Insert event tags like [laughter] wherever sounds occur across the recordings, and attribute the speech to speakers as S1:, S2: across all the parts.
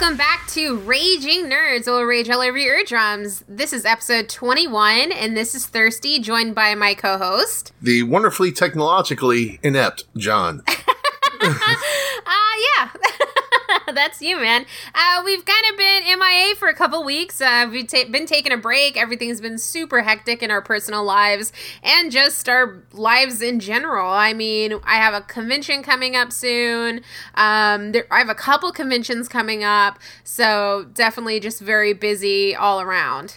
S1: welcome back to Raging Nerds will rage all over your eardrums. This is episode 21, and this is Thirsty, joined by my co host.
S2: The wonderfully technologically inept John. [laughs]
S1: Uh, yeah. [laughs] [laughs] That's you, man. Uh, we've kind of been MIA for a couple weeks. Uh, we've ta- been taking a break. Everything's been super hectic in our personal lives and just our lives in general. I mean, I have a convention coming up soon. Um, there, I have a couple conventions coming up. So definitely just very busy all around.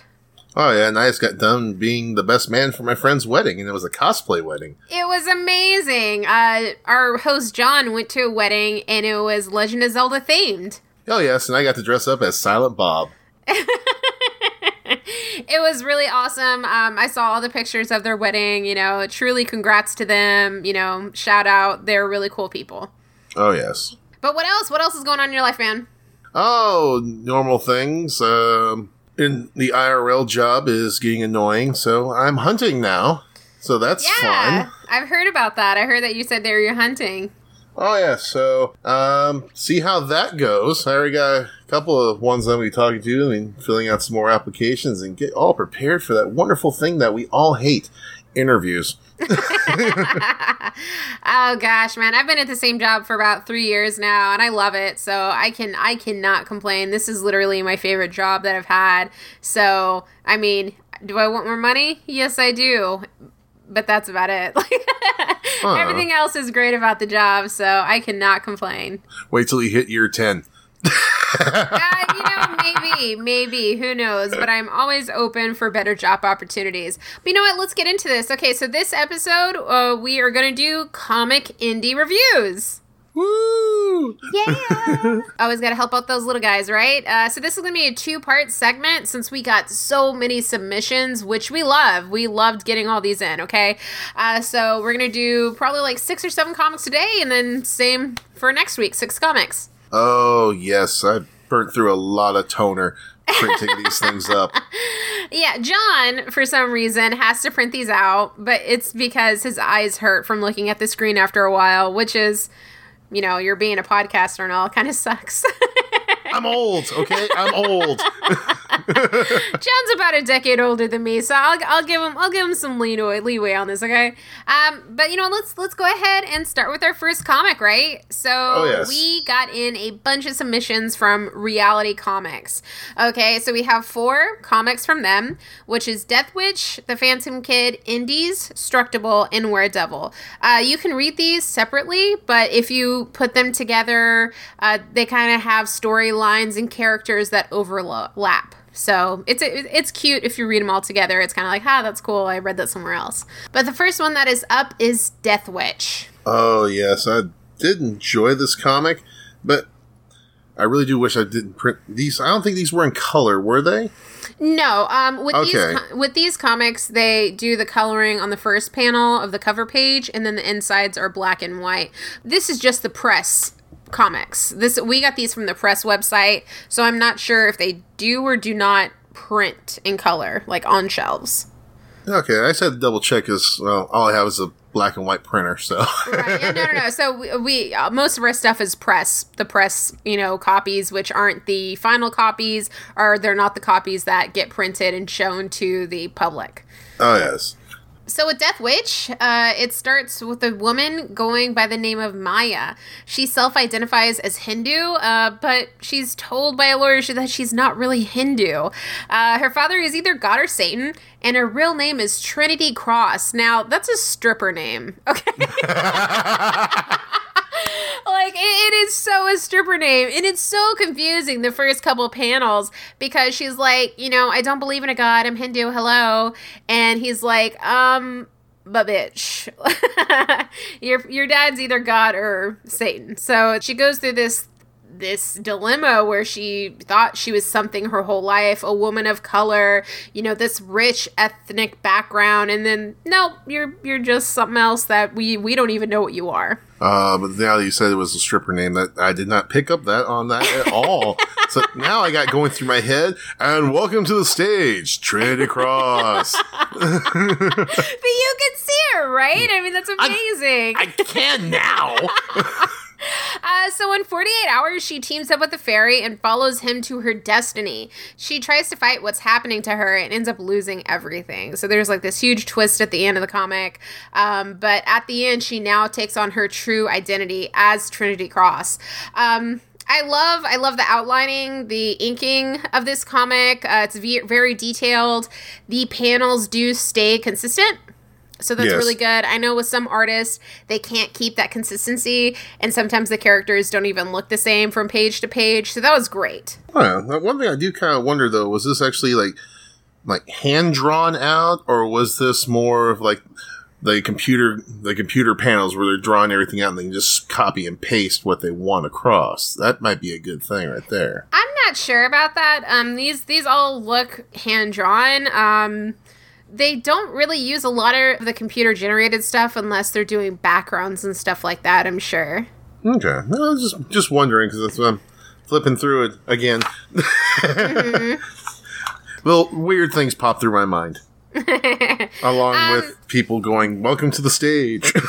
S2: Oh yeah, and I just got done being the best man for my friend's wedding, and it was a cosplay wedding.
S1: It was amazing. Uh, our host John went to a wedding, and it was Legend of Zelda themed.
S2: Oh yes, and I got to dress up as Silent Bob. [laughs]
S1: it was really awesome. Um, I saw all the pictures of their wedding. You know, truly congrats to them. You know, shout out. They're really cool people.
S2: Oh yes.
S1: But what else? What else is going on in your life, man?
S2: Oh, normal things. Um, in the IRL job is getting annoying, so I'm hunting now. So that's
S1: Yeah,
S2: fun.
S1: I've heard about that. I heard that you said they were hunting.
S2: Oh yeah, so um, see how that goes. I already got a couple of ones I'm gonna be talking to. I mean, filling out some more applications and get all prepared for that wonderful thing that we all hate: interviews.
S1: oh gosh, man, I've been at the same job for about three years now, and I love it. So I can I cannot complain. This is literally my favorite job that I've had. So I mean, do I want more money? Yes, I do. But that's about it. [laughs]
S2: Huh.
S1: Everything else is great about the job, so I cannot complain.
S2: Wait till you hit year ten. [laughs]
S1: uh, you know, maybe, maybe, who knows? But I'm always open for better job opportunities. But you know what? Let's get into this. Okay, so this episode, uh, we are going to do comic indie reviews.
S2: Woo!
S1: Yeah. [laughs] Always got to help out those little guys, right? Uh, so this is going to be a two part segment since we got so many submissions, which we love. We loved getting all these in, okay? Uh, so we're going to do probably like six or seven comics today, and then same for next week, six comics.
S2: Oh yes, I burnt through a lot of toner printing these things up. [laughs]
S1: Yeah, John, for some reason, has to print these out, but it's because his eyes hurt from looking at the screen after a while, which is, you know, you're being a podcaster and all, kind of sucks. [laughs] [laughs]
S2: I'm old, okay? I'm old. [laughs]
S1: John's about a decade older than me, so I'll, I'll give him I'll give him some leeway leeway on this, okay? Um, but you know, let's let's go ahead and start with our first comic, right? So
S2: Oh, yes.
S1: we got in a bunch of submissions from Reality Comics. Okay, so we have four comics from them, which is Death Witch, The Phantom Kid, Indies, Structable, and Daredevil. Uh, you can read these separately, but if you put them together, uh, they kind of have storylines and characters that overlap. So it's it's cute if you read them all together. It's kind of like, ah, that's cool. I read that somewhere else. But the first one that is up is Death Witch.
S2: Oh yes, I did enjoy this comic, but I really do wish I didn't print these. I don't think these were in color, were they?
S1: No, um, with
S2: Okay.
S1: these with these comics, they do the coloring on the first panel of the cover page, and then the insides are black and white. This is just the press comics. This we got these from the press website, so I'm not sure if they do or do not print in color, like on shelves.
S2: Okay, I said double check because well, all I have is a black and white printer. So
S1: right. Yeah, no, no, no. So we, we uh, most of our stuff is press, the press, you know, copies, which aren't the final copies, or they're not the copies that get printed and shown to the public.
S2: oh yes,
S1: So with Death Witch, uh, it starts with a woman going by the name of Maya. She self-identifies as Hindu, uh, but she's told by a lawyer that she's not really Hindu. Uh, her father is either God or Satan, and her real name is Trinity Cross. Now that's a stripper name, okay? [laughs] [laughs] like it, it is so a stripper name. And it's so confusing the first couple panels because she's like you know i don't believe in a god. I'm hindu. Hello. And he's like um but bitch [laughs] your your dad's either god or satan. So she goes through this this dilemma where she thought she was something her whole life, a woman of color, you know, this rich ethnic background, and then no, you're you're just something else that we we don't even know what you are.
S2: Uh, but now that you said it was a stripper name, that I did not pick up that on that at all. so now I got going through my head. And welcome to the stage, Trinity Cross. [laughs]
S1: But you can see her, right? I mean, that's amazing.
S2: I can now. [laughs] [laughs]
S1: Uh, so in 48 hours, she teams up with the fairy and follows him to her destiny. She tries to fight what's happening to her and ends up losing everything. So there's like this huge twist at the end of the comic. Um, but at the end, she now takes on her true identity as Trinity Cross. Um, I love I love the outlining, the inking of this comic. Uh, it's ve- very detailed. The panels do stay consistent. So that's
S2: Yes.
S1: really good. I know with some artists, they can't keep that consistency, and sometimes the characters don't even look the same from page to page. So that was great.
S2: Well, one thing I do kind of wonder though was this actually like like hand drawn out, or was this more of like the computer the computer panels where they're drawing everything out and they can just copy and paste what they want across? That might be a good thing right there.
S1: I'm not sure about that. Um, these these all look hand drawn. Um, they don't really use a lot of the computer generated stuff unless they're doing backgrounds and stuff like that. I'm sure.
S2: Okay, I was just just wondering because that's I'm flipping through it again. Mm-hmm. [laughs] Little weird things pop through my mind, along with people going, "Welcome to the stage." [laughs]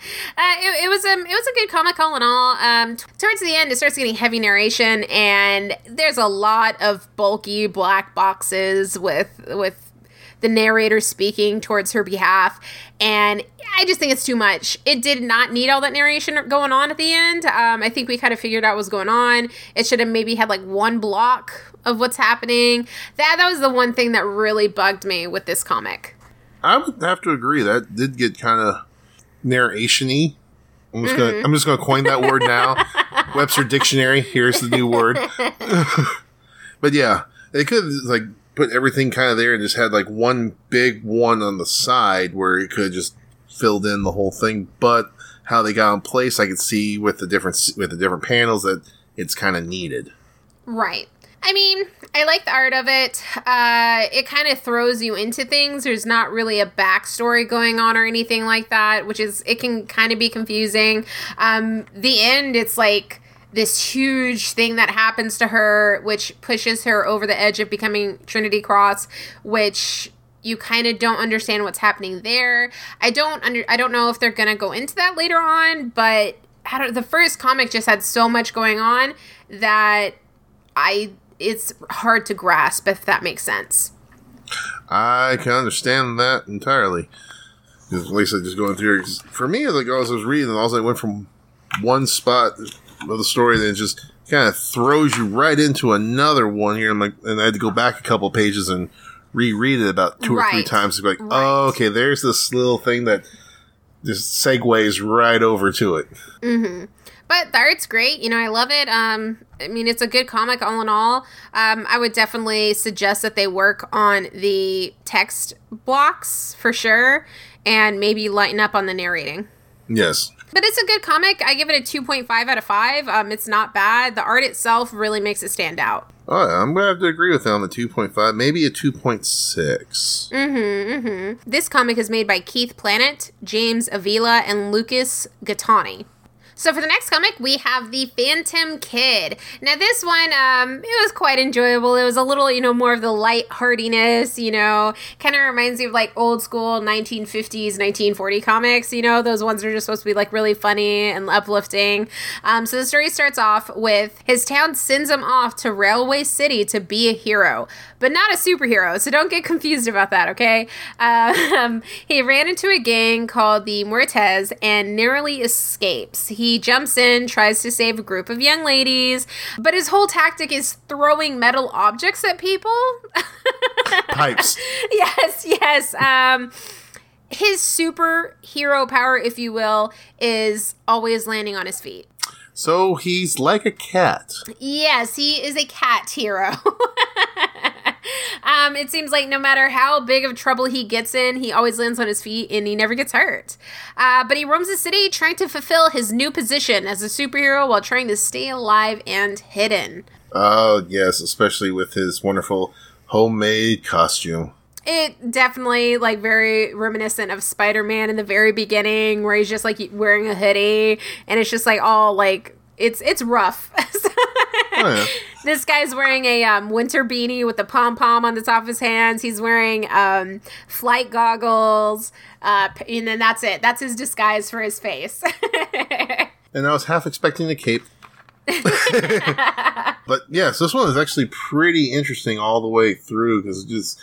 S2: [laughs]
S1: Uh, it, it was um, it was a good comic all in all. Um, t- towards the end, it starts getting heavy narration, and there's a lot of bulky black boxes with with the narrator speaking towards her behalf, and I just think it's too much. It did not need all that narration going on at the end. Um, I think we kind of figured out what was going on. It should have maybe had like one block of what's happening. That that was the one thing that really bugged me with this comic.
S2: I would have to agree that did get kind of narration-y. I'm just gonna mm-hmm. I'm just gonna coin that word now. [laughs] Webster Dictionary. Here's the new word. [laughs] but yeah, they could like put everything kind of there and just had like one big one on the side where it could just filled in the whole thing. But how they got in place, I could see with the different with the different panels that it's kind of needed.
S1: Right. I mean, I like the art of it. Uh, it kind of throws you into things. There's not really a backstory going on or anything like that, which is, it can kind of be confusing. Um, the end, it's like this huge thing that happens to her, which pushes her over the edge of becoming Trinity Cross, which you kind of don't understand what's happening there. I don't under I don't know if they're gonna go into that later on, but the first comic just had so much going on that I it's hard to grasp if that makes sense.
S2: I can understand that entirely. Because Lisa just going through. For me, like as I was reading, also I was like went from one spot of the story, then it just kind of throws you right into another one here. I'm like, and I had to go back a couple pages and reread it about two or three times to be like,
S1: Right.
S2: oh, okay, there's this little thing that just segues right over to it. Mm-hmm.
S1: But the art's great. You know, I love it. Um, I mean, it's a good comic all in all. Um, I would definitely suggest that they work on the text blocks for sure and maybe lighten up on the narrating.
S2: Yes.
S1: But it's a good comic. I give it a 2.5 out of 5. Um, it's not bad. The art itself really makes it stand out.
S2: Oh, yeah, I'm going to have to agree with that on the 2.5, maybe a 2.6. Mm-hmm.
S1: This comic is made by Keith Planet, James Avila, and Lucas Gattani. So for the next comic, we have the Phantom Kid. Now this one, um, it was quite enjoyable. It was a little, you know, more of the lightheartedness, you know, kind of reminds me of like old school 1950s, 1940 comics. You know, those ones are just supposed to be like really funny and uplifting. Um, so the story starts off with his town sends him off to Railway City to be a hero, but not a superhero. So don't get confused about that, okay? Um, [laughs] he ran into a gang called the Muertes and narrowly escapes. He jumps in, tries to save a group of young ladies, but his whole tactic is throwing metal objects at people. [laughs]
S2: Pipes.
S1: yes, yes. Um, his superhero power, if you will, is always landing on his feet.
S2: So he's like a cat.
S1: Yes, he is a cat hero. [laughs] um, it seems like no matter how big of trouble he gets in, he always lands on his feet and he never gets hurt. Uh, but he roams the city trying to fulfill his new position as a superhero while trying to stay alive and hidden.
S2: Oh, yes, especially with his wonderful homemade costume.
S1: It definitely like very reminiscent of Spider-Man in the very beginning, where he's just like wearing a hoodie, and it's just like all like it's it's rough. [laughs]
S2: Oh, yeah.
S1: This guy's wearing a um, winter beanie with a pom pom on the top of his hands. He's wearing um, flight goggles, uh, and then that's it. That's his disguise for his face. [laughs]
S2: and I was half expecting a cape. [laughs] but yes, this one is actually pretty interesting all the way through because it just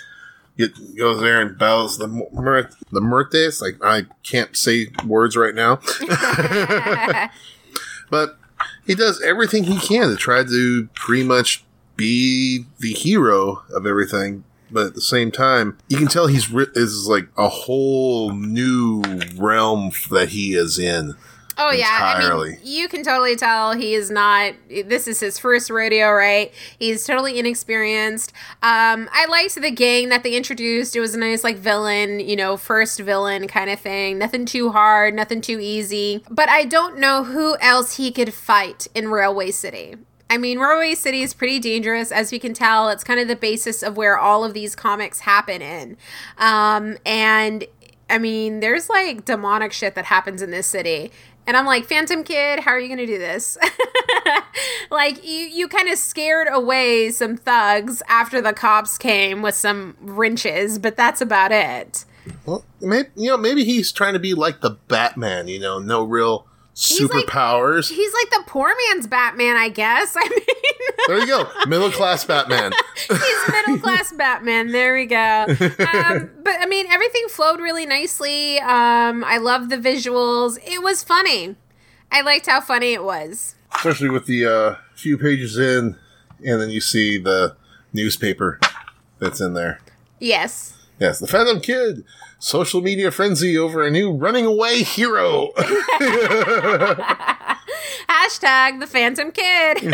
S2: it goes there and bows the Mur- the Murtes. Like I can't say words right now, but he does everything he can to try to pretty much be the hero of everything. But at the same time, you can tell he's is like a whole new realm that he is in.
S1: Oh yeah, I mean, you can totally tell he is not. This is his first rodeo, right? He's totally inexperienced. Um, I liked the gang that they introduced. It was a nice like villain, you know, first villain kind of thing. Nothing too hard, nothing too easy. But I don't know who else he could fight in Railway City. I mean, Railway City is pretty dangerous, as we can tell. It's kind of the basis of where all of these comics happen in. Um, and I mean, there's like demonic shit that happens in this city. And I'm like, Phantom Kid, how are you going to do this? [laughs] like, you, you kind of scared away some thugs after the cops came with some wrenches, but that's about it.
S2: Well, maybe you know, maybe he's trying to be like the Batman. You know, no real superpowers.
S1: He's like the poor man's Batman, I guess. [laughs] I mean,
S2: there you go, middle class Batman. [laughs]
S1: He's middle class Batman. There we go. Um, [laughs] but I mean, everything flowed really nicely. Um, I love the visuals. It was funny. I liked how funny it was.
S2: Especially with the uh, few pages in, and then you see the newspaper that's in there.
S1: Yes.
S2: Yes, the Phantom Kid. Social media frenzy over a new running away hero. [laughs]
S1: Hashtag the Phantom Kid. [laughs]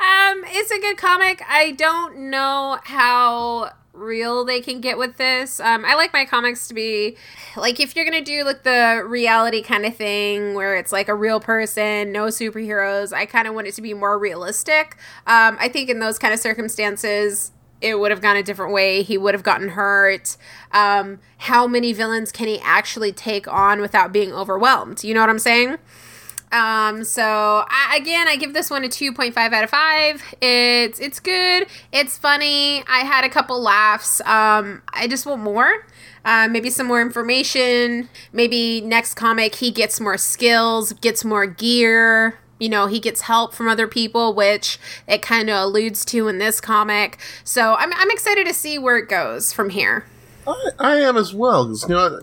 S1: um, it's a good comic. I don't know how real they can get with this. Um, I like my comics to be like if you're gonna do like the reality kind of thing where it's like a real person, no superheroes. I kind of want it to be more realistic. Um, I think in those kind of circumstances. It would have gone a different way. He would have gotten hurt. Um, how many villains can he actually take on without being overwhelmed? You know what I'm saying? Um, so I, again, I give this one a 2.5 out of 5. It's it's good. It's funny. I had a couple laughs. Um, I just want more. Uh, maybe some more information. Maybe next comic he gets more skills, gets more gear. You know, he gets help from other people, which it kind of alludes to in this comic. So I'm, I'm excited to see where it goes from here.
S2: I, I am as well, because, you know,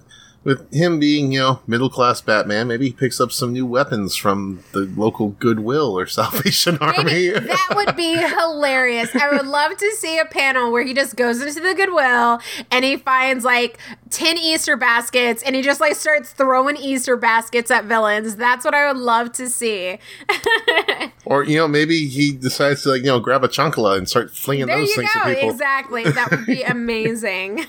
S2: with him being, you know, middle class Batman, maybe he picks up some new weapons from the local Goodwill or [laughs] Salvation Army.
S1: That would be [laughs] hilarious. I would love to see a panel where he just goes into the Goodwill and he finds like 10 Easter baskets and he just like starts throwing Easter baskets at villains. That's what I would love to see. [laughs]
S2: or, you know, maybe he decides to, like, you know, grab a chancla and start flinging
S1: there
S2: those
S1: you
S2: things
S1: go.
S2: at people.
S1: Exactly. That would be amazing.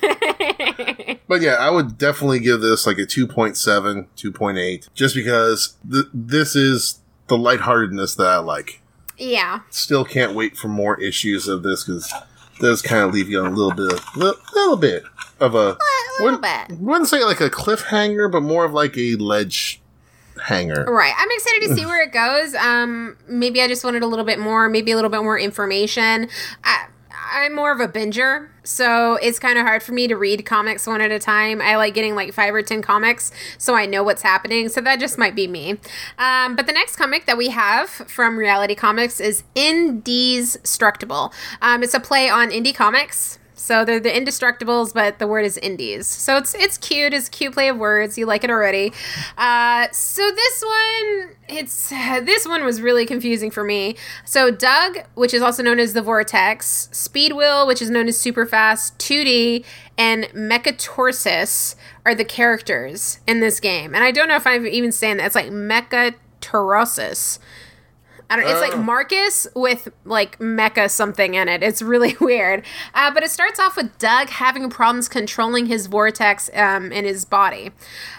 S2: But yeah, I would definitely give this like a 2.7, 2.8, just because th- this is the lightheartedness that I like.
S1: yeah.
S2: Still can't wait for more issues of this because does kind of leave you on a little bit, of, little, little bit of a,
S1: A little
S2: wouldn't-
S1: bit.
S2: wouldn't say like a cliffhanger, but more of like a ledge hanger.
S1: Right. I'm excited to see [laughs] where it goes. Um, maybe I just wanted a little bit more, maybe a little bit more information. I, I'm more of a binger, so it's kind of hard for me to read comics one at a time. I like getting like five or ten comics so I know what's happening. So that just might be me. Um, but the next comic that we have from Reality Comics is Indestructible. Um, it's a play on indie comics. So they're the indestructibles, but the word is indies. So it's it's cute. It's cute play of words. You like it already. Uh, so this one, it's this one was really confusing for me. So Doug, which is also known as the Vortex, Speedwill, which is known as Superfast, 2D, and Mechatorsis are the characters in this game. And I don't know if I'm even saying that. It's like Mechatorosis. I don't. It's like
S2: Oh.
S1: Marcus with like mecha something in it. It's really [laughs] weird. Uh, but it starts off with Doug having problems controlling his vortex um, in his body.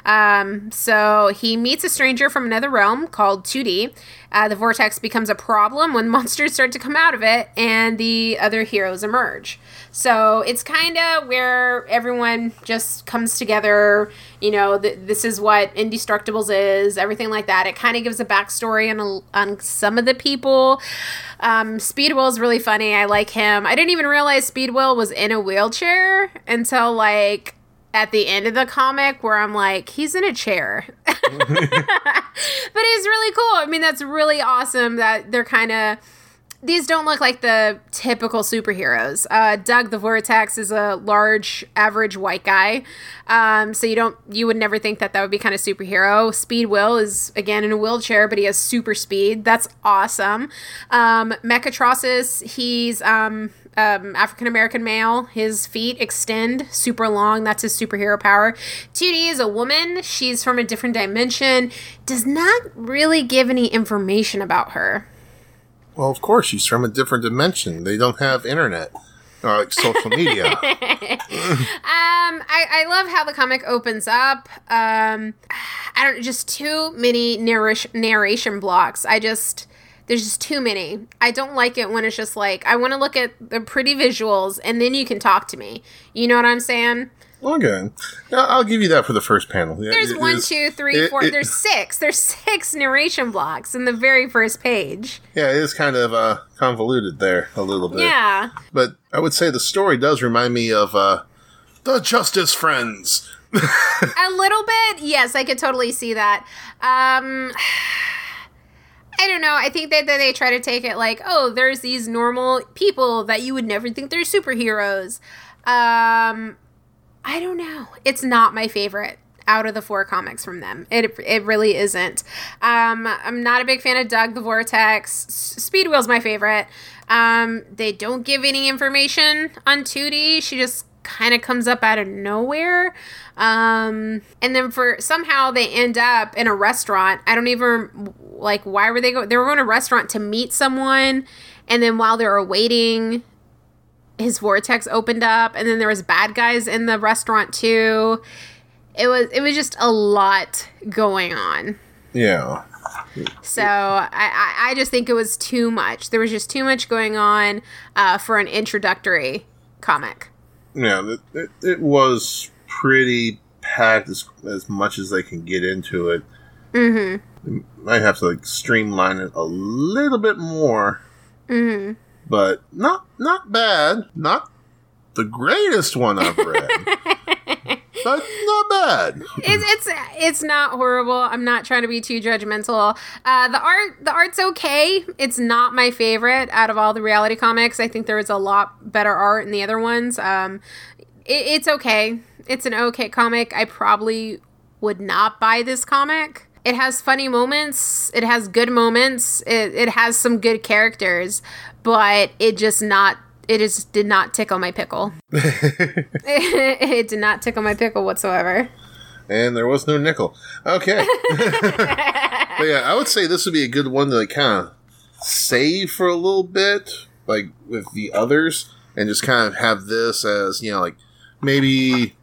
S1: Um, so he meets a stranger from another realm called 2D. Uh, the vortex becomes a problem when [laughs] monsters start to come out of it, and the other heroes emerge. So it's kind of where everyone just comes together. You know, th- this is what Indestructibles is, everything like that. It kind of gives a backstory on, a, on some of the people. Um, Speedwell is really funny. I like him. I didn't even realize Speedwell was in a wheelchair until like at the end of the comic where I'm like, he's in a chair. [laughs] but he's really cool. I mean, that's really awesome that they're kind of these don't look like the typical superheroes. Uh, Doug the Vortex is a large, average white guy, um, so you don't you would never think that that would be kind of superhero. Speed Will is again in a wheelchair, but he has super speed. That's awesome. Um, Mechatrosis, he's um, um, African American male. His feet extend super long. That's his superhero power. 2D is a woman. She's from a different dimension. Does not really give any information about her.
S2: Well, of course, she's from a different dimension. They don't have internet or like social media. [laughs] um,
S1: I, I love how the comic opens up. Um, I don't just too many narration narration blocks. I just there's just too many. I don't like it when it's just like I want to look at the pretty visuals and then you can talk to me. You know what I'm saying?
S2: Okay, I'll give you that for the first panel.
S1: There's
S2: It
S1: one,
S2: is-
S1: two, three,
S2: it-
S1: four.
S2: it-
S1: There's six. There's six narration blocks in the very first page.
S2: Yeah, it is kind of uh, convoluted there a little bit.
S1: Yeah.
S2: But I would say the story does remind me of uh, the Justice Friends. [laughs]
S1: a little bit yes i could totally see that um i don't know. I think that, that they try to take it like oh there's these normal people that you would never think they're superheroes. Um i don't know. It's not my favorite out of the four comics from them. It, it really isn't. Um i'm not a big fan of doug the vortex. Speedwheel's my favorite. Um they don't give any information on 2d. She just kind of comes up out of nowhere. Um, and then for somehow they end up in a restaurant. I don't even like why were they going? They were going to a restaurant to meet someone, and then while they were waiting, his vortex opened up, and then there was bad guys in the restaurant too. It was it was just a lot going on.
S2: Yeah.
S1: So I, I, I just think it was too much. There was just too much going on uh, for an introductory comic.
S2: Yeah, it, it, it was pretty packed as, as much as they can get into it.
S1: Mm-hmm.
S2: Might have to like streamline it a little bit more,
S1: Mm-hmm.
S2: but not not bad. Not the greatest one I've read, [laughs] but not bad.
S1: it's it's it's not horrible. I'm not trying to be too judgmental. Uh, the art the art's okay. It's not my favorite out of all the reality comics. I think there is a lot better art in the other ones. Um, it, it's okay. It's an okay comic. I probably would not buy this comic. It has funny moments. It has good moments. It, it has some good characters, but it just not. It just did not tickle my pickle. [laughs] [laughs] it did not tickle my pickle whatsoever.
S2: and there was no nickel. Okay. [laughs] but yeah, I would say this would be a good one to like kind of save for a little bit, like with the others, and just kind of have this as you know, like maybe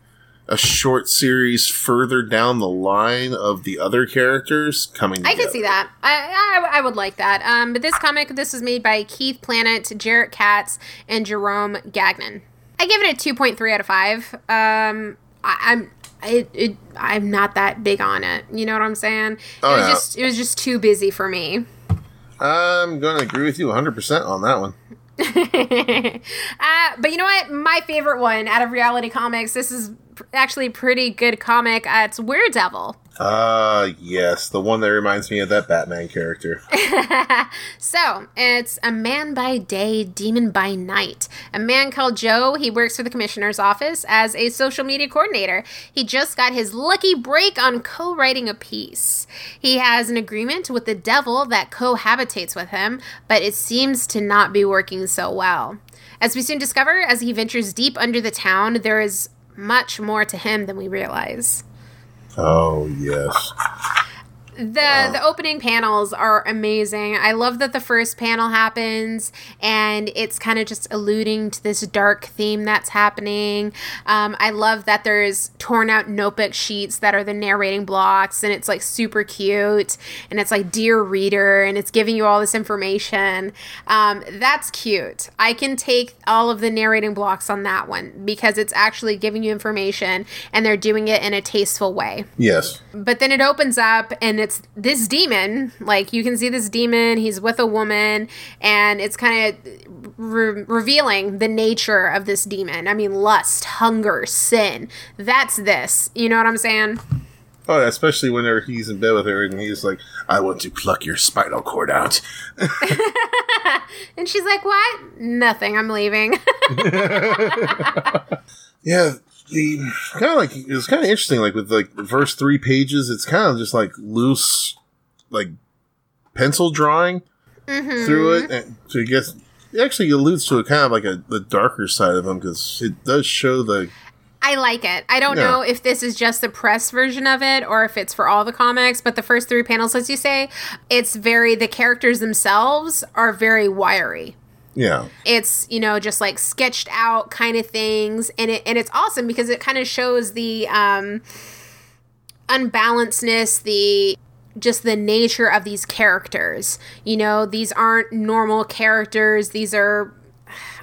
S2: a short series further down the line of the other characters coming.
S1: I
S2: together.
S1: can see that. I, I I would like that. Um, but this comic, this was made by Keith Planet, Jarrett Katz, and Jerome Gagnon. I give it a two point three out of five. Um, I, I'm. It, it, I'm not that big on it. You know what I'm saying? It
S2: Oh,
S1: was
S2: yeah.
S1: just it was just too busy for me.
S2: I'm going to agree with you 100 percent on that one. [laughs]
S1: uh, but you know what? My favorite one out of reality comics. This is actually pretty good comic. Uh, it's Daredevil.
S2: Uh yes, the one that reminds me of that Batman character. [laughs]
S1: so it's a man by day, demon by night. A man called Joe. He works for the commissioner's office as a social media coordinator. He just got his lucky break on co writing a piece. He has an agreement with the devil that cohabitates with him, but it seems to not be working so well. As we soon discover, as he ventures deep under the town, there is much more to him than we realize.
S2: Oh yes.
S1: The the opening panels are amazing. I love that the first panel happens and it's kind of just alluding to this dark theme that's happening. Um, I love that there's torn out notebook sheets that are the narrating blocks and it's like super cute and it's like dear reader and it's giving you all this information. Um, that's cute. I can take all of the narrating blocks on that one because it's actually giving you information and they're doing it in a tasteful way
S2: Yes.
S1: but then it opens up and it's this demon like you can see this demon he's with a woman and it's kind of re- revealing the nature of this demon i mean lust hunger sin that's this you know what i'm saying
S2: Oh, yeah, especially whenever he's in bed with her and he's like, "I want to pluck your spinal cord out." [laughs]
S1: and she's like, "What? Nothing. I'm leaving." [laughs] [laughs]
S2: yeah, the kind of like it's kind of interesting. Like with like the first three pages, it's kind of just like loose, like pencil drawing
S1: Mhm.
S2: through it, and so it gets. It actually alludes to a kind of like a the darker side of him because it does show the
S1: I like it. I don't
S2: Yeah.
S1: know if this is just the press version of it or if it's for all the comics, but the first three panels, as you say, it's very, the characters themselves are very wiry.
S2: Yeah
S1: It's, you know, just like sketched out kind of things. And it, and it's awesome because it kind of shows the, um, unbalancedness, the, just the nature of these characters. You know, these aren't normal characters. These are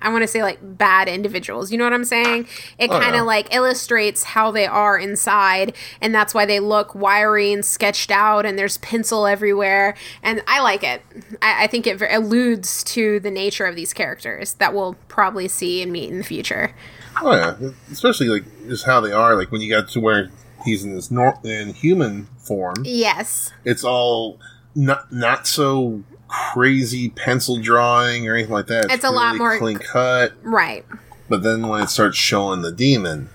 S1: I want to say like bad individuals. You know what I'm saying? It
S2: Oh,
S1: kind of
S2: yeah.
S1: like illustrates how they are inside, and that's why they look wiry and sketched out, and there's pencil everywhere. And I like it. I, I think it alludes to the nature of these characters that we'll probably see and meet in the future.
S2: Oh yeah, especially like just how they are. Like when you got to where he's in his nor- in human form,
S1: Yes.
S2: it's all not not so crazy pencil drawing or anything like that.
S1: It's a lot more-
S2: clean cut.
S1: Right.
S2: But then when it starts showing the demon,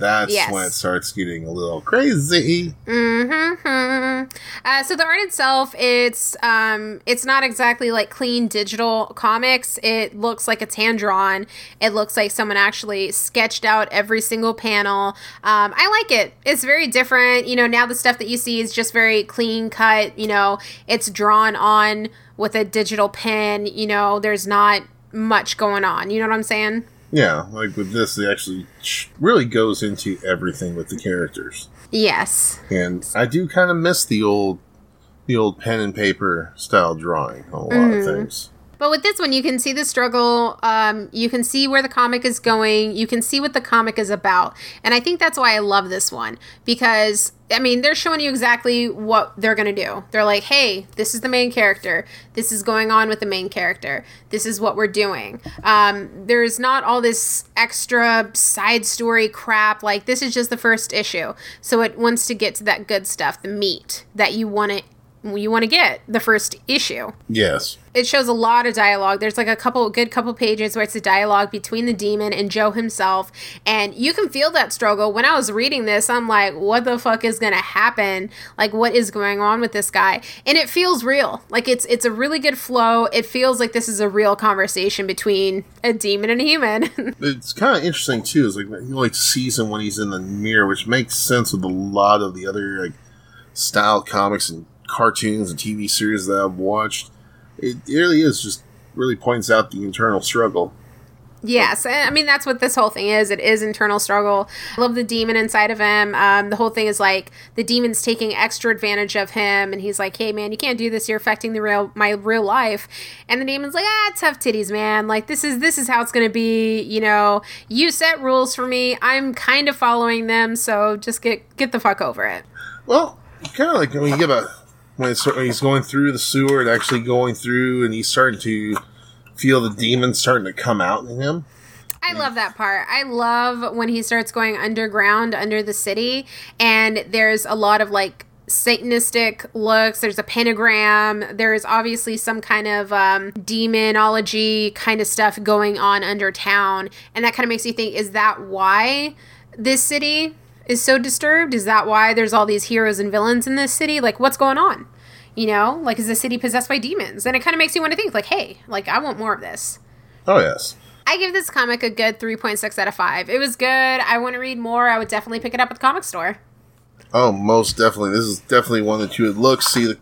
S2: that's
S1: Yes.
S2: when it starts getting a little crazy.
S1: hmm Uh, so the art itself, it's um, it's not exactly like clean digital comics. It looks like it's hand drawn. It looks like someone actually sketched out every single panel. Um, I like it. It's very different. You know, now the stuff that you see is just very clean cut. You know, it's drawn on with a digital pen. You know, there's not much going on. You know what I'm saying?
S2: Yeah, like with this, it actually really goes into everything with the characters,
S1: Yes.
S2: and I do kind of miss the old, the old pen and paper style drawing on a lot of mm-hmm. things.
S1: But with this one, you can see the struggle. Um, you can see where the comic is going. You can see what the comic is about. And I think that's why I love this one because, I mean, they're showing you exactly what they're going to do. They're like, hey, this is the main character. This is going on with the main character. This is what we're doing. Um, there's not all this extra side story crap. Like, this is just the first issue. So it wants to get to that good stuff, the meat that you want to. You want to get the first issue
S2: Yes,
S1: it shows a lot of dialogue. There's like a couple good couple pages where it's a dialogue between the demon and Joe himself, and you can feel that struggle. When I was reading this, I'm like, what the fuck is going to happen? Like what is going on with this guy? And it feels real. Like it's it's a really good flow. It feels like this is a real conversation between a demon and a human. [laughs]
S2: it's kind of interesting too. Is like you like sees him when he's in the mirror, which makes sense with a lot of the other like style comics and cartoons and TV series that I've watched. It really is just really points out the internal struggle.
S1: Yes, I mean that's what this whole thing is. It is internal struggle. I love the demon inside of him. Um, the whole thing is like the demon's taking extra advantage of him, and he's like, "Hey, man, you can't do this. You're affecting the real my real life." And the demon's like, "Ah, tough titties, man. Like this is this is how it's gonna be. You know, you set rules for me. I'm kind of following them, so just get get the fuck over it."
S2: Well, kind of like when you give about when, he's going through the sewer and actually going through, and he's starting to feel the demon starting to come out in him.
S1: I love that part. I love when he starts going underground under the city, and there's a lot of like satanistic looks. There's a pentagram. There's obviously some kind of um, demonology kind of stuff going on under town, and that kind of makes you think: Is that why this city is so disturbed? Is that why there's all these heroes and villains in this city? Like, what's going on? You know, like is the city possessed by demons? And it kind of makes you want to think, like, hey, like I want more of this.
S2: Oh yes,
S1: I give this comic a good 3.6 out of 5. It was good. I want to read more. I would definitely pick it up at the comic store.
S2: oh most definitely. This is definitely one that you would look, see the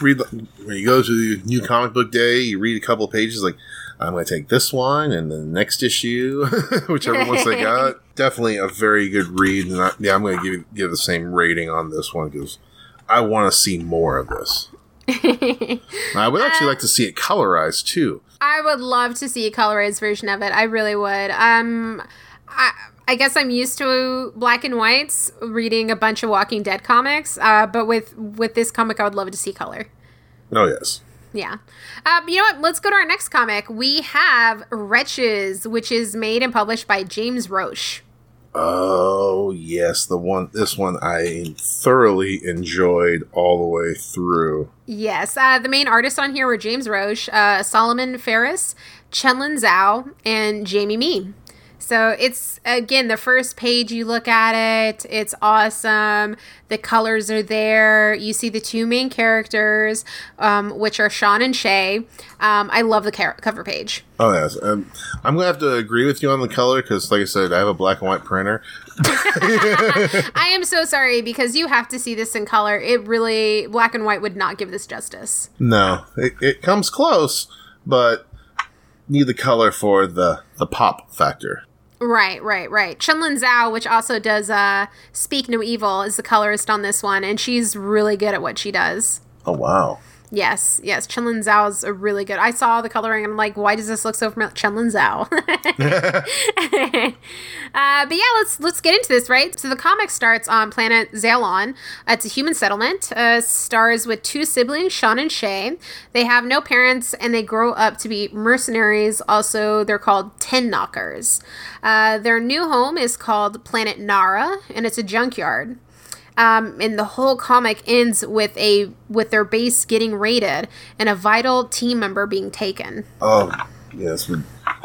S2: read. The, when you go to the new comic book day, you read a couple of pages, like I'm going to take this one and the next issue, [laughs] whichever ones they [laughs] got. Definitely a very good read, and I, yeah, I'm going to give give the same rating on this one because I want to see more of this. [laughs] I would actually like to see it colorized too.
S1: I would love to see a colorized version of it. I really would. Um, I, I guess I'm used to black and whites, reading a bunch of Walking Dead comics. Uh, but with with this comic, I would love to see color.
S2: Oh yes.
S1: Yeah. Uh, you know what? Let's go to our next comic. We have Wretches, which is made and published by James Roche.
S2: Oh yes, the one. This one I thoroughly enjoyed all the way through.
S1: Yes, uh, the main artists on here were James Roche, uh, Solomon Ferris, Chenlin Zhao, and Jamie Mee. So it's again the first page you look at it, it's awesome. The colors are there. You see the two main characters, um, which are Sean and Shay. Um, I love the car- cover page.
S2: Oh yes, um, I'm gonna have to agree with you on the color because, like I said, I have a black and white printer. [laughs] [laughs]
S1: I am so sorry because you have to see this in color. It really black and white would not give this justice.
S2: No, it, it comes close, but need the color for the the pop factor.
S1: Right, right, right. Chenlin Zhao, which also does uh, Speak No Evil, is the colorist on this one, and she's really good at what she does.
S2: Oh wow!
S1: Yes, yes. Chenlin Zhao is a really good. I saw the coloring and I'm like, why does this look so familiar? Chenlin Zhao. [laughs] uh, but yeah, let's let's get into this, right? So the comic starts on planet Zalon. it's a human settlement. Uh, stars with two siblings, Sean and Shay. They have no parents and they grow up to be mercenaries. Also, they're called Tin Knockers. Uh, their new home is called Planet Nara, and it's a junkyard. Um, and the whole comic ends with a with their base getting raided and a vital team member being taken.
S2: Oh yes.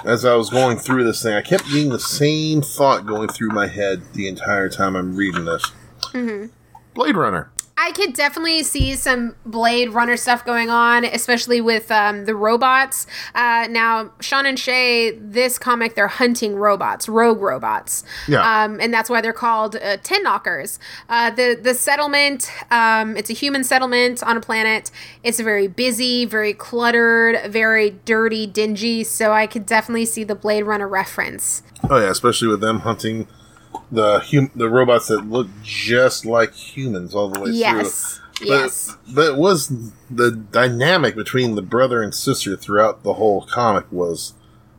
S2: As I was going through this thing, I kept getting the same thought going through my head the entire time I'm reading this. Mm-hmm. Blade Runner.
S1: I could definitely see some Blade Runner stuff going on, especially with um, the robots. Uh, now, Sean and Shay, this comic, they're hunting robots, rogue robots.
S2: Yeah.
S1: Um, and that's why they're called uh, Tin Knockers. Uh, the, the settlement, um, it's a human settlement on a planet. It's very busy, very cluttered, very dirty, dingy. So I could definitely see the Blade Runner reference.
S2: Oh, yeah, especially with them hunting the hum- the robots that look just like humans all the way
S1: yes.
S2: through.
S1: Yes.
S2: But, but it was the dynamic between the brother and sister throughout the whole comic was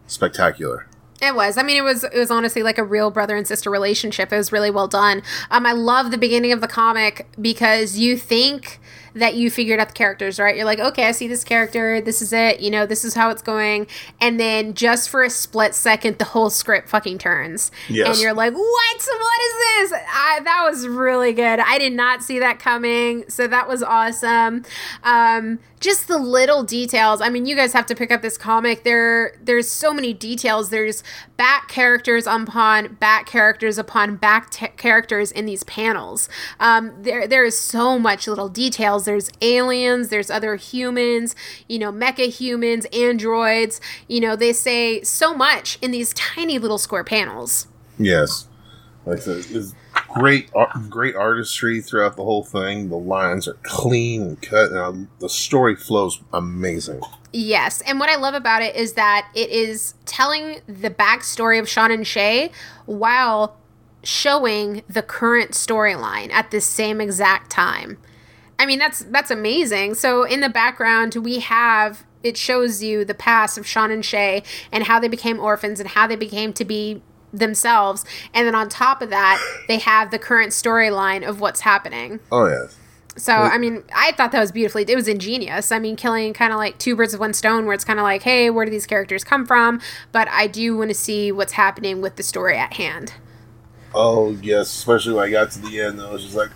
S2: spectacular.
S1: It was. I mean, it was. It was honestly like a real brother and sister relationship. It was really well done. Um, I love the beginning of the comic because you think that you figured out the characters, right? You're like, okay, I see this character. This is it. You know, this is how it's going. And then just for a split second, the whole script fucking turns.
S2: Yes.
S1: And you're like, what? What is this? I, that was really good. I did not see that coming. So that was awesome. Um, just the little details. I mean, you guys have to pick up this comic. There, there's so many details. There's back characters upon back characters upon back t- characters in these panels. Um, there, there is so much little details. There's aliens. There's other humans. You know, mecha humans, androids. You know, they say so much in these tiny little square panels.
S2: Yes, like it's great, great artistry throughout the whole thing. The lines are clean and cut, and the story flows amazing.
S1: Yes, and what I love about it is that it is telling the backstory of Sean and Shay while showing the current storyline at the same exact time. I mean, that's that's amazing. So in the background, we have it shows you the past of Sean and Shay and how they became orphans and how they became to be themselves. And then on top of that, they have the current storyline of what's happening.
S2: Oh yes.
S1: So I mean, I thought that was beautifully. It was ingenious. I mean, killing kind of like two birds with one stone, where it's kind of like, hey, where do these characters come from? But I do want to see what's happening with the story at hand.
S2: Oh yes, especially when I got to the end, I was just like,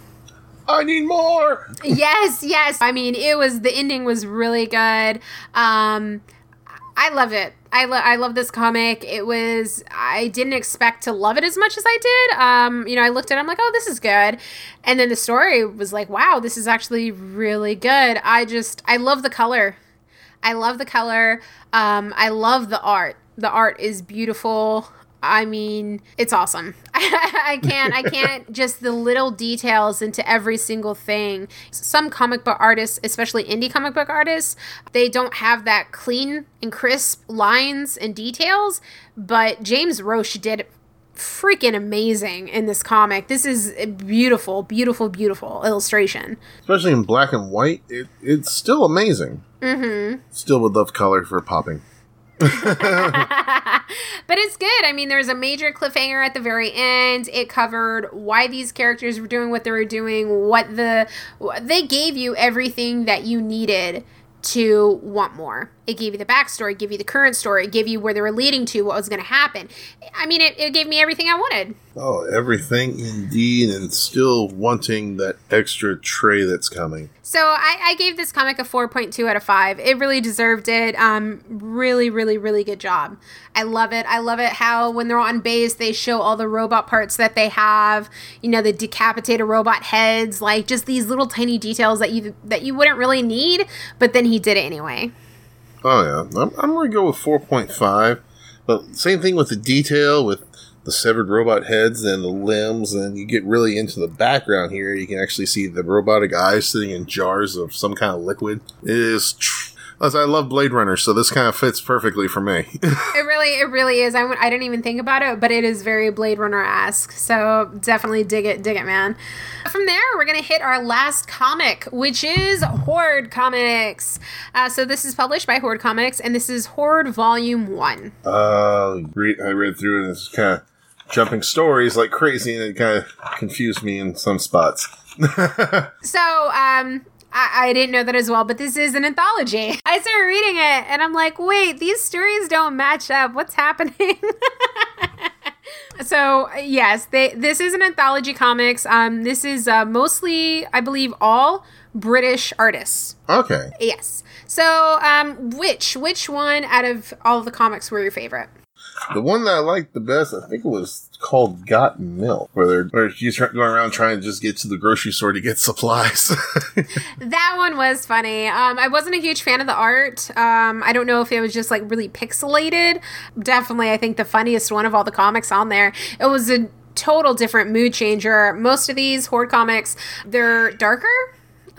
S2: I need more. [laughs]
S1: yes, yes. I mean, it was the ending was really good. Um, I love it. I, lo- I love this comic. It was I didn't expect to love it as much as I did. Um, you know, I looked at it, I'm like, oh, this is good, and then the story was like, wow, this is actually really good. I just I love the color. I love the color. Um, I love the art. The art is beautiful. I mean, it's awesome. I can't, I can't [laughs] just the little details into every single thing. Some comic book artists, especially indie comic book artists, they don't have that clean and crisp lines and details, but James Roche did freaking amazing in this comic. This is a beautiful, beautiful, beautiful illustration.
S2: Especially in black and white, it, it's still amazing.
S1: Mm-hmm.
S2: Still would love color for popping. [laughs] [laughs]
S1: but it's good. I mean, there's a major cliffhanger at the very end. It covered why these characters were doing what they were doing, what the they gave you everything that you needed to want more. It gave you the backstory, give you the current story, give you where they were leading to, what was going to happen. I mean, it, it gave me everything I wanted.
S2: Oh, everything indeed, and still wanting that extra tray that's coming.
S1: So I, I gave this comic a 4.2 out of 5. It really deserved it. Um, really, really, really good job. I love it. I love it how when they're on base, they show all the robot parts that they have. You know, the decapitated robot heads, like just these little tiny details that you that you wouldn't really need, but then he did it anyway.
S2: Oh yeah, I'm, I'm gonna go with 4.5. But same thing with the detail with the severed robot heads and the limbs, and you get really into the background here. You can actually see the robotic eyes sitting in jars of some kind of liquid. It is. Tr- as I love Blade Runner, so this kind of fits perfectly for me. [laughs]
S1: it really, it really is. I w- I didn't even think about it, but it is very Blade Runner esque. So definitely dig it, dig it, man. From there, we're gonna hit our last comic, which is Horde Comics. Uh, so this is published by Horde Comics, and this is Horde Volume One.
S2: Uh, I read through it, and it's kind of jumping stories like crazy, and it kind of confused me in some spots. [laughs]
S1: so, um, I, I, didn't know that as well, but this is an anthology. I started reading it and I'm like, wait, these stories don't match up. What's happening? [laughs] so yes, they, this is an anthology comics. Um, this is uh, mostly, I believe, all British artists.
S2: Okay.
S1: Yes. So, um, which which one out of all of the comics were your favorite?
S2: The one that I liked the best, I think it was called Got Milk, where they're where she's going around trying to just get to the grocery store to get supplies. [laughs]
S1: that one was funny. Um, I wasn't a huge fan of the art. Um, I don't know if it was just like really pixelated. Definitely, I think the funniest one of all the comics on there. It was a total different mood changer. Most of these horde comics, they're darker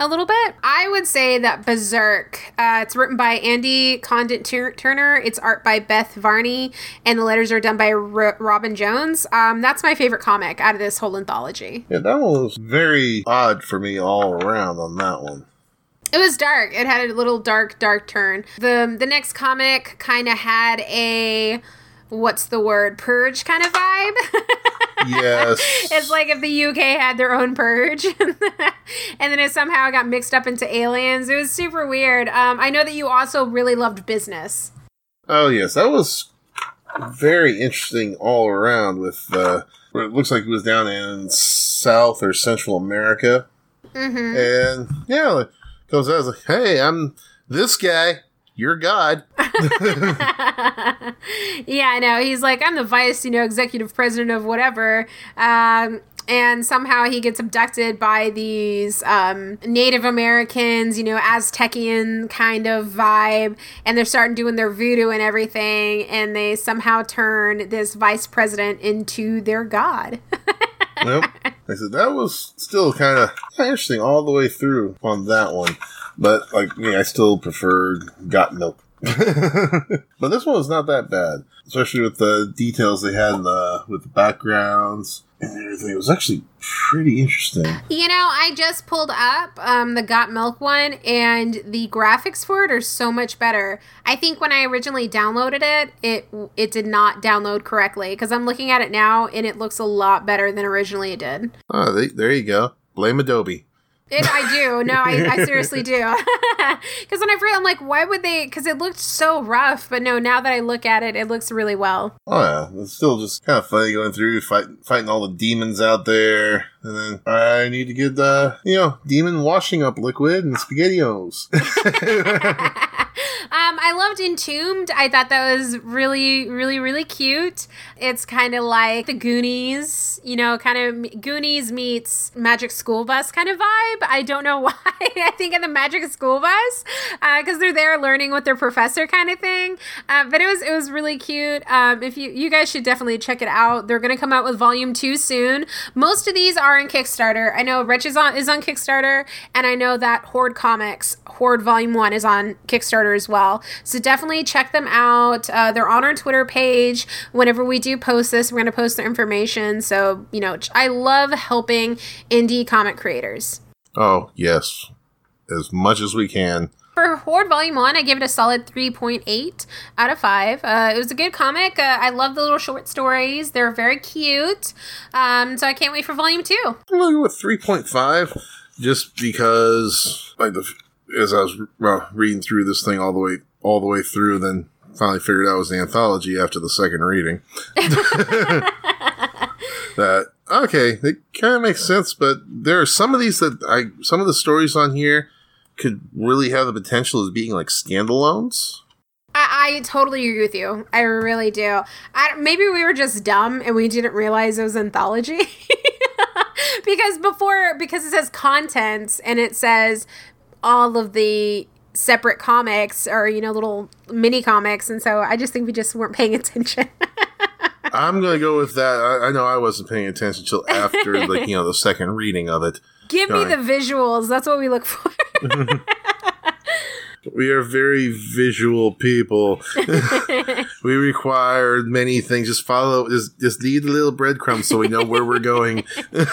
S1: a little bit. I would say that Berserk, uh, it's written by Andy Condit Turner, it's art by Beth Varney, and the letters are done by R- Robin Jones. Um, that's my favorite comic out of this whole anthology.
S2: Yeah, that one was very odd for me all around on that one.
S1: It was dark. It had a little dark, dark turn. The the next comic kind of had a what's the word purge kind of vibe. [laughs]
S2: yes.
S1: it's like if the UK had their own purge, [laughs] and then it somehow got mixed up into aliens. It was super weird. Um, I know that you also really loved business.
S2: Oh yes, that was very interesting all around. With uh, it looks like it was down in South or Central America,
S1: mm-hmm.
S2: and yeah, goes out like, "Hey, I'm this guy." You're God. [laughs] [laughs]
S1: yeah, I know. He's like, I'm the vice, you know, executive president of whatever. Um, and somehow he gets abducted by these um, Native Americans, you know, Aztecian kind of vibe, and they're starting doing their voodoo and everything, and they somehow turn this vice president into their god.
S2: yep. [laughs] I said that was still kind of interesting all the way through on that one. But like me, I still prefer Got Milk. [laughs] but this one was not that bad, especially with the details they had in the with the backgrounds and everything. It was actually pretty interesting.
S1: You know, I just pulled up um, the Got Milk one, and the graphics for it are so much better. I think when I originally downloaded it, it it did not download correctly because I'm looking at it now, and it looks a lot better than originally it did.
S2: Oh, they, there you go. Blame Adobe.
S1: It, I do. No, I, I [laughs] seriously do. [laughs] Because when I read, I'm like, why would they? Because it looked so rough. But no, now that I look at it, it looks really well.
S2: Oh yeah, it's still just kind of funny going through fight, fighting all the demons out there, and then I need to get the you know demon washing up liquid and spaghettios. [laughs]
S1: Um, Um, I loved Entombed. I thought that was really, really, really cute. It's kind of like the Goonies, you know, kind of Goonies meets Magic School Bus kind of vibe. I don't know [laughs] why. I think in the Magic School Bus because uh, they're there learning with their professor kind of thing. Uh, but it was it was really cute. Um, if you you guys should definitely check it out. They're gonna come out with Volume Two soon. Most of these are in Kickstarter. I know Wretch is on is on Kickstarter, and I know that Horde Comics Horde Volume One is on Kickstarter as well. So definitely check them out. Uh, they're on our Twitter page. Whenever we do post this, we're going to post their information. So, you know, I love helping indie comic creators.
S2: Oh, yes. As much as we can.
S1: For Horde Volume 1, I give it a solid 3.8 out of 5. Uh, it was a good comic. Uh, I love the little short stories. They're very cute. Um, so I can't wait for Volume 2.
S2: I'm going to go with 3.5 just because, like, the as I was reading through this thing all the way all the way through, then finally figured out it was the anthology after the second reading. [laughs] that okay, it kind of makes sense, but there are some of these that I some of the stories on here could really have the potential of being like standalones.
S1: I, I totally agree with you. I really do. I, maybe we were just dumb and we didn't realize it was anthology. [laughs] because before, because it says contents and it says all of the separate comics or, you know, little mini comics. And so I just think we just weren't paying [laughs] attention.
S2: I'm gonna go with that. I, I, know I wasn't paying attention until after, [laughs] like you know, the second reading of it.
S1: Give me the visuals. That's what we look for. [laughs]
S2: We are very visual people. We require many things. Just follow, just, just lead a little breadcrumbs so we know where we're going. [laughs]
S1: but no,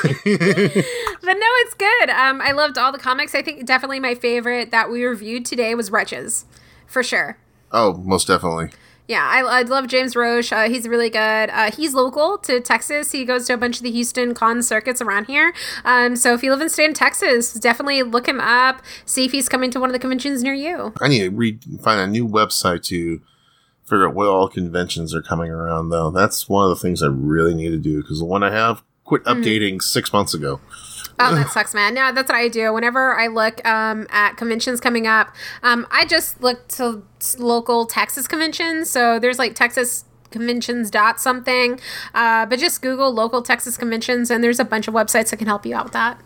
S1: it's good. Um, I loved all the comics. I think definitely my favorite that we reviewed today was Wretches, for sure.
S2: Oh, most definitely
S1: yeah, I, I love James Roche. Uh, he's really good. Uh, he's local to Texas. He goes to a bunch of the Houston con circuits around here. Um, so if you live in state in Texas, definitely look him up. See if he's coming to one of the conventions near you.
S2: I need to read, find a new website to figure out what all conventions are coming around. Though that's one of the things I really need to do because the one I have quit mm-hmm. updating mm-hmm. six months ago.
S1: Oh, that sucks, man. Yeah, that's what I do. Whenever I look um, at conventions coming up, um, I just look to local Texas conventions. So there's like Texas conventions dot something uh, but just google local texas conventions and there's a bunch of websites that can help you out with that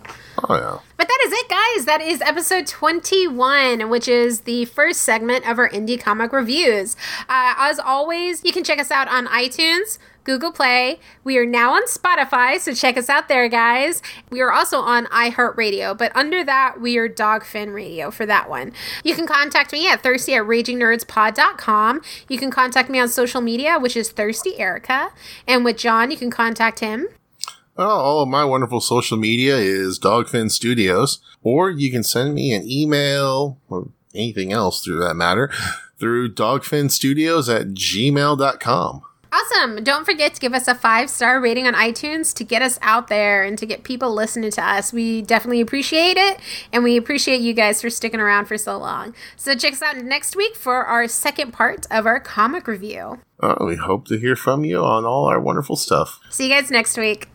S2: oh yeah
S1: but that is it guys that is episode 21 which is the first segment of our indie comic reviews uh, as always you can check us out on itunes Google Play. We are now on Spotify, so check us out there, guys. We are also on iHeartRadio, but under that, we are Dogfin Radio for that one. You can contact me at thirsty at ragingnerdspod.com. You can contact me on social media, which is Thirsty Erica. And with John, you can contact him.
S2: Oh, all of my wonderful social media is Dogfin Studios, or you can send me an email or anything else through that matter through dogfinstudios at gmail.com.
S1: Awesome. Don't forget to give us a five star rating on iTunes to get us out there and to get people listening to us. We definitely appreciate it. And we appreciate you guys for sticking around for so long. So check us out next week for our second part of our comic review.
S2: Uh, we hope to hear from you on all our wonderful stuff.
S1: See you guys next week.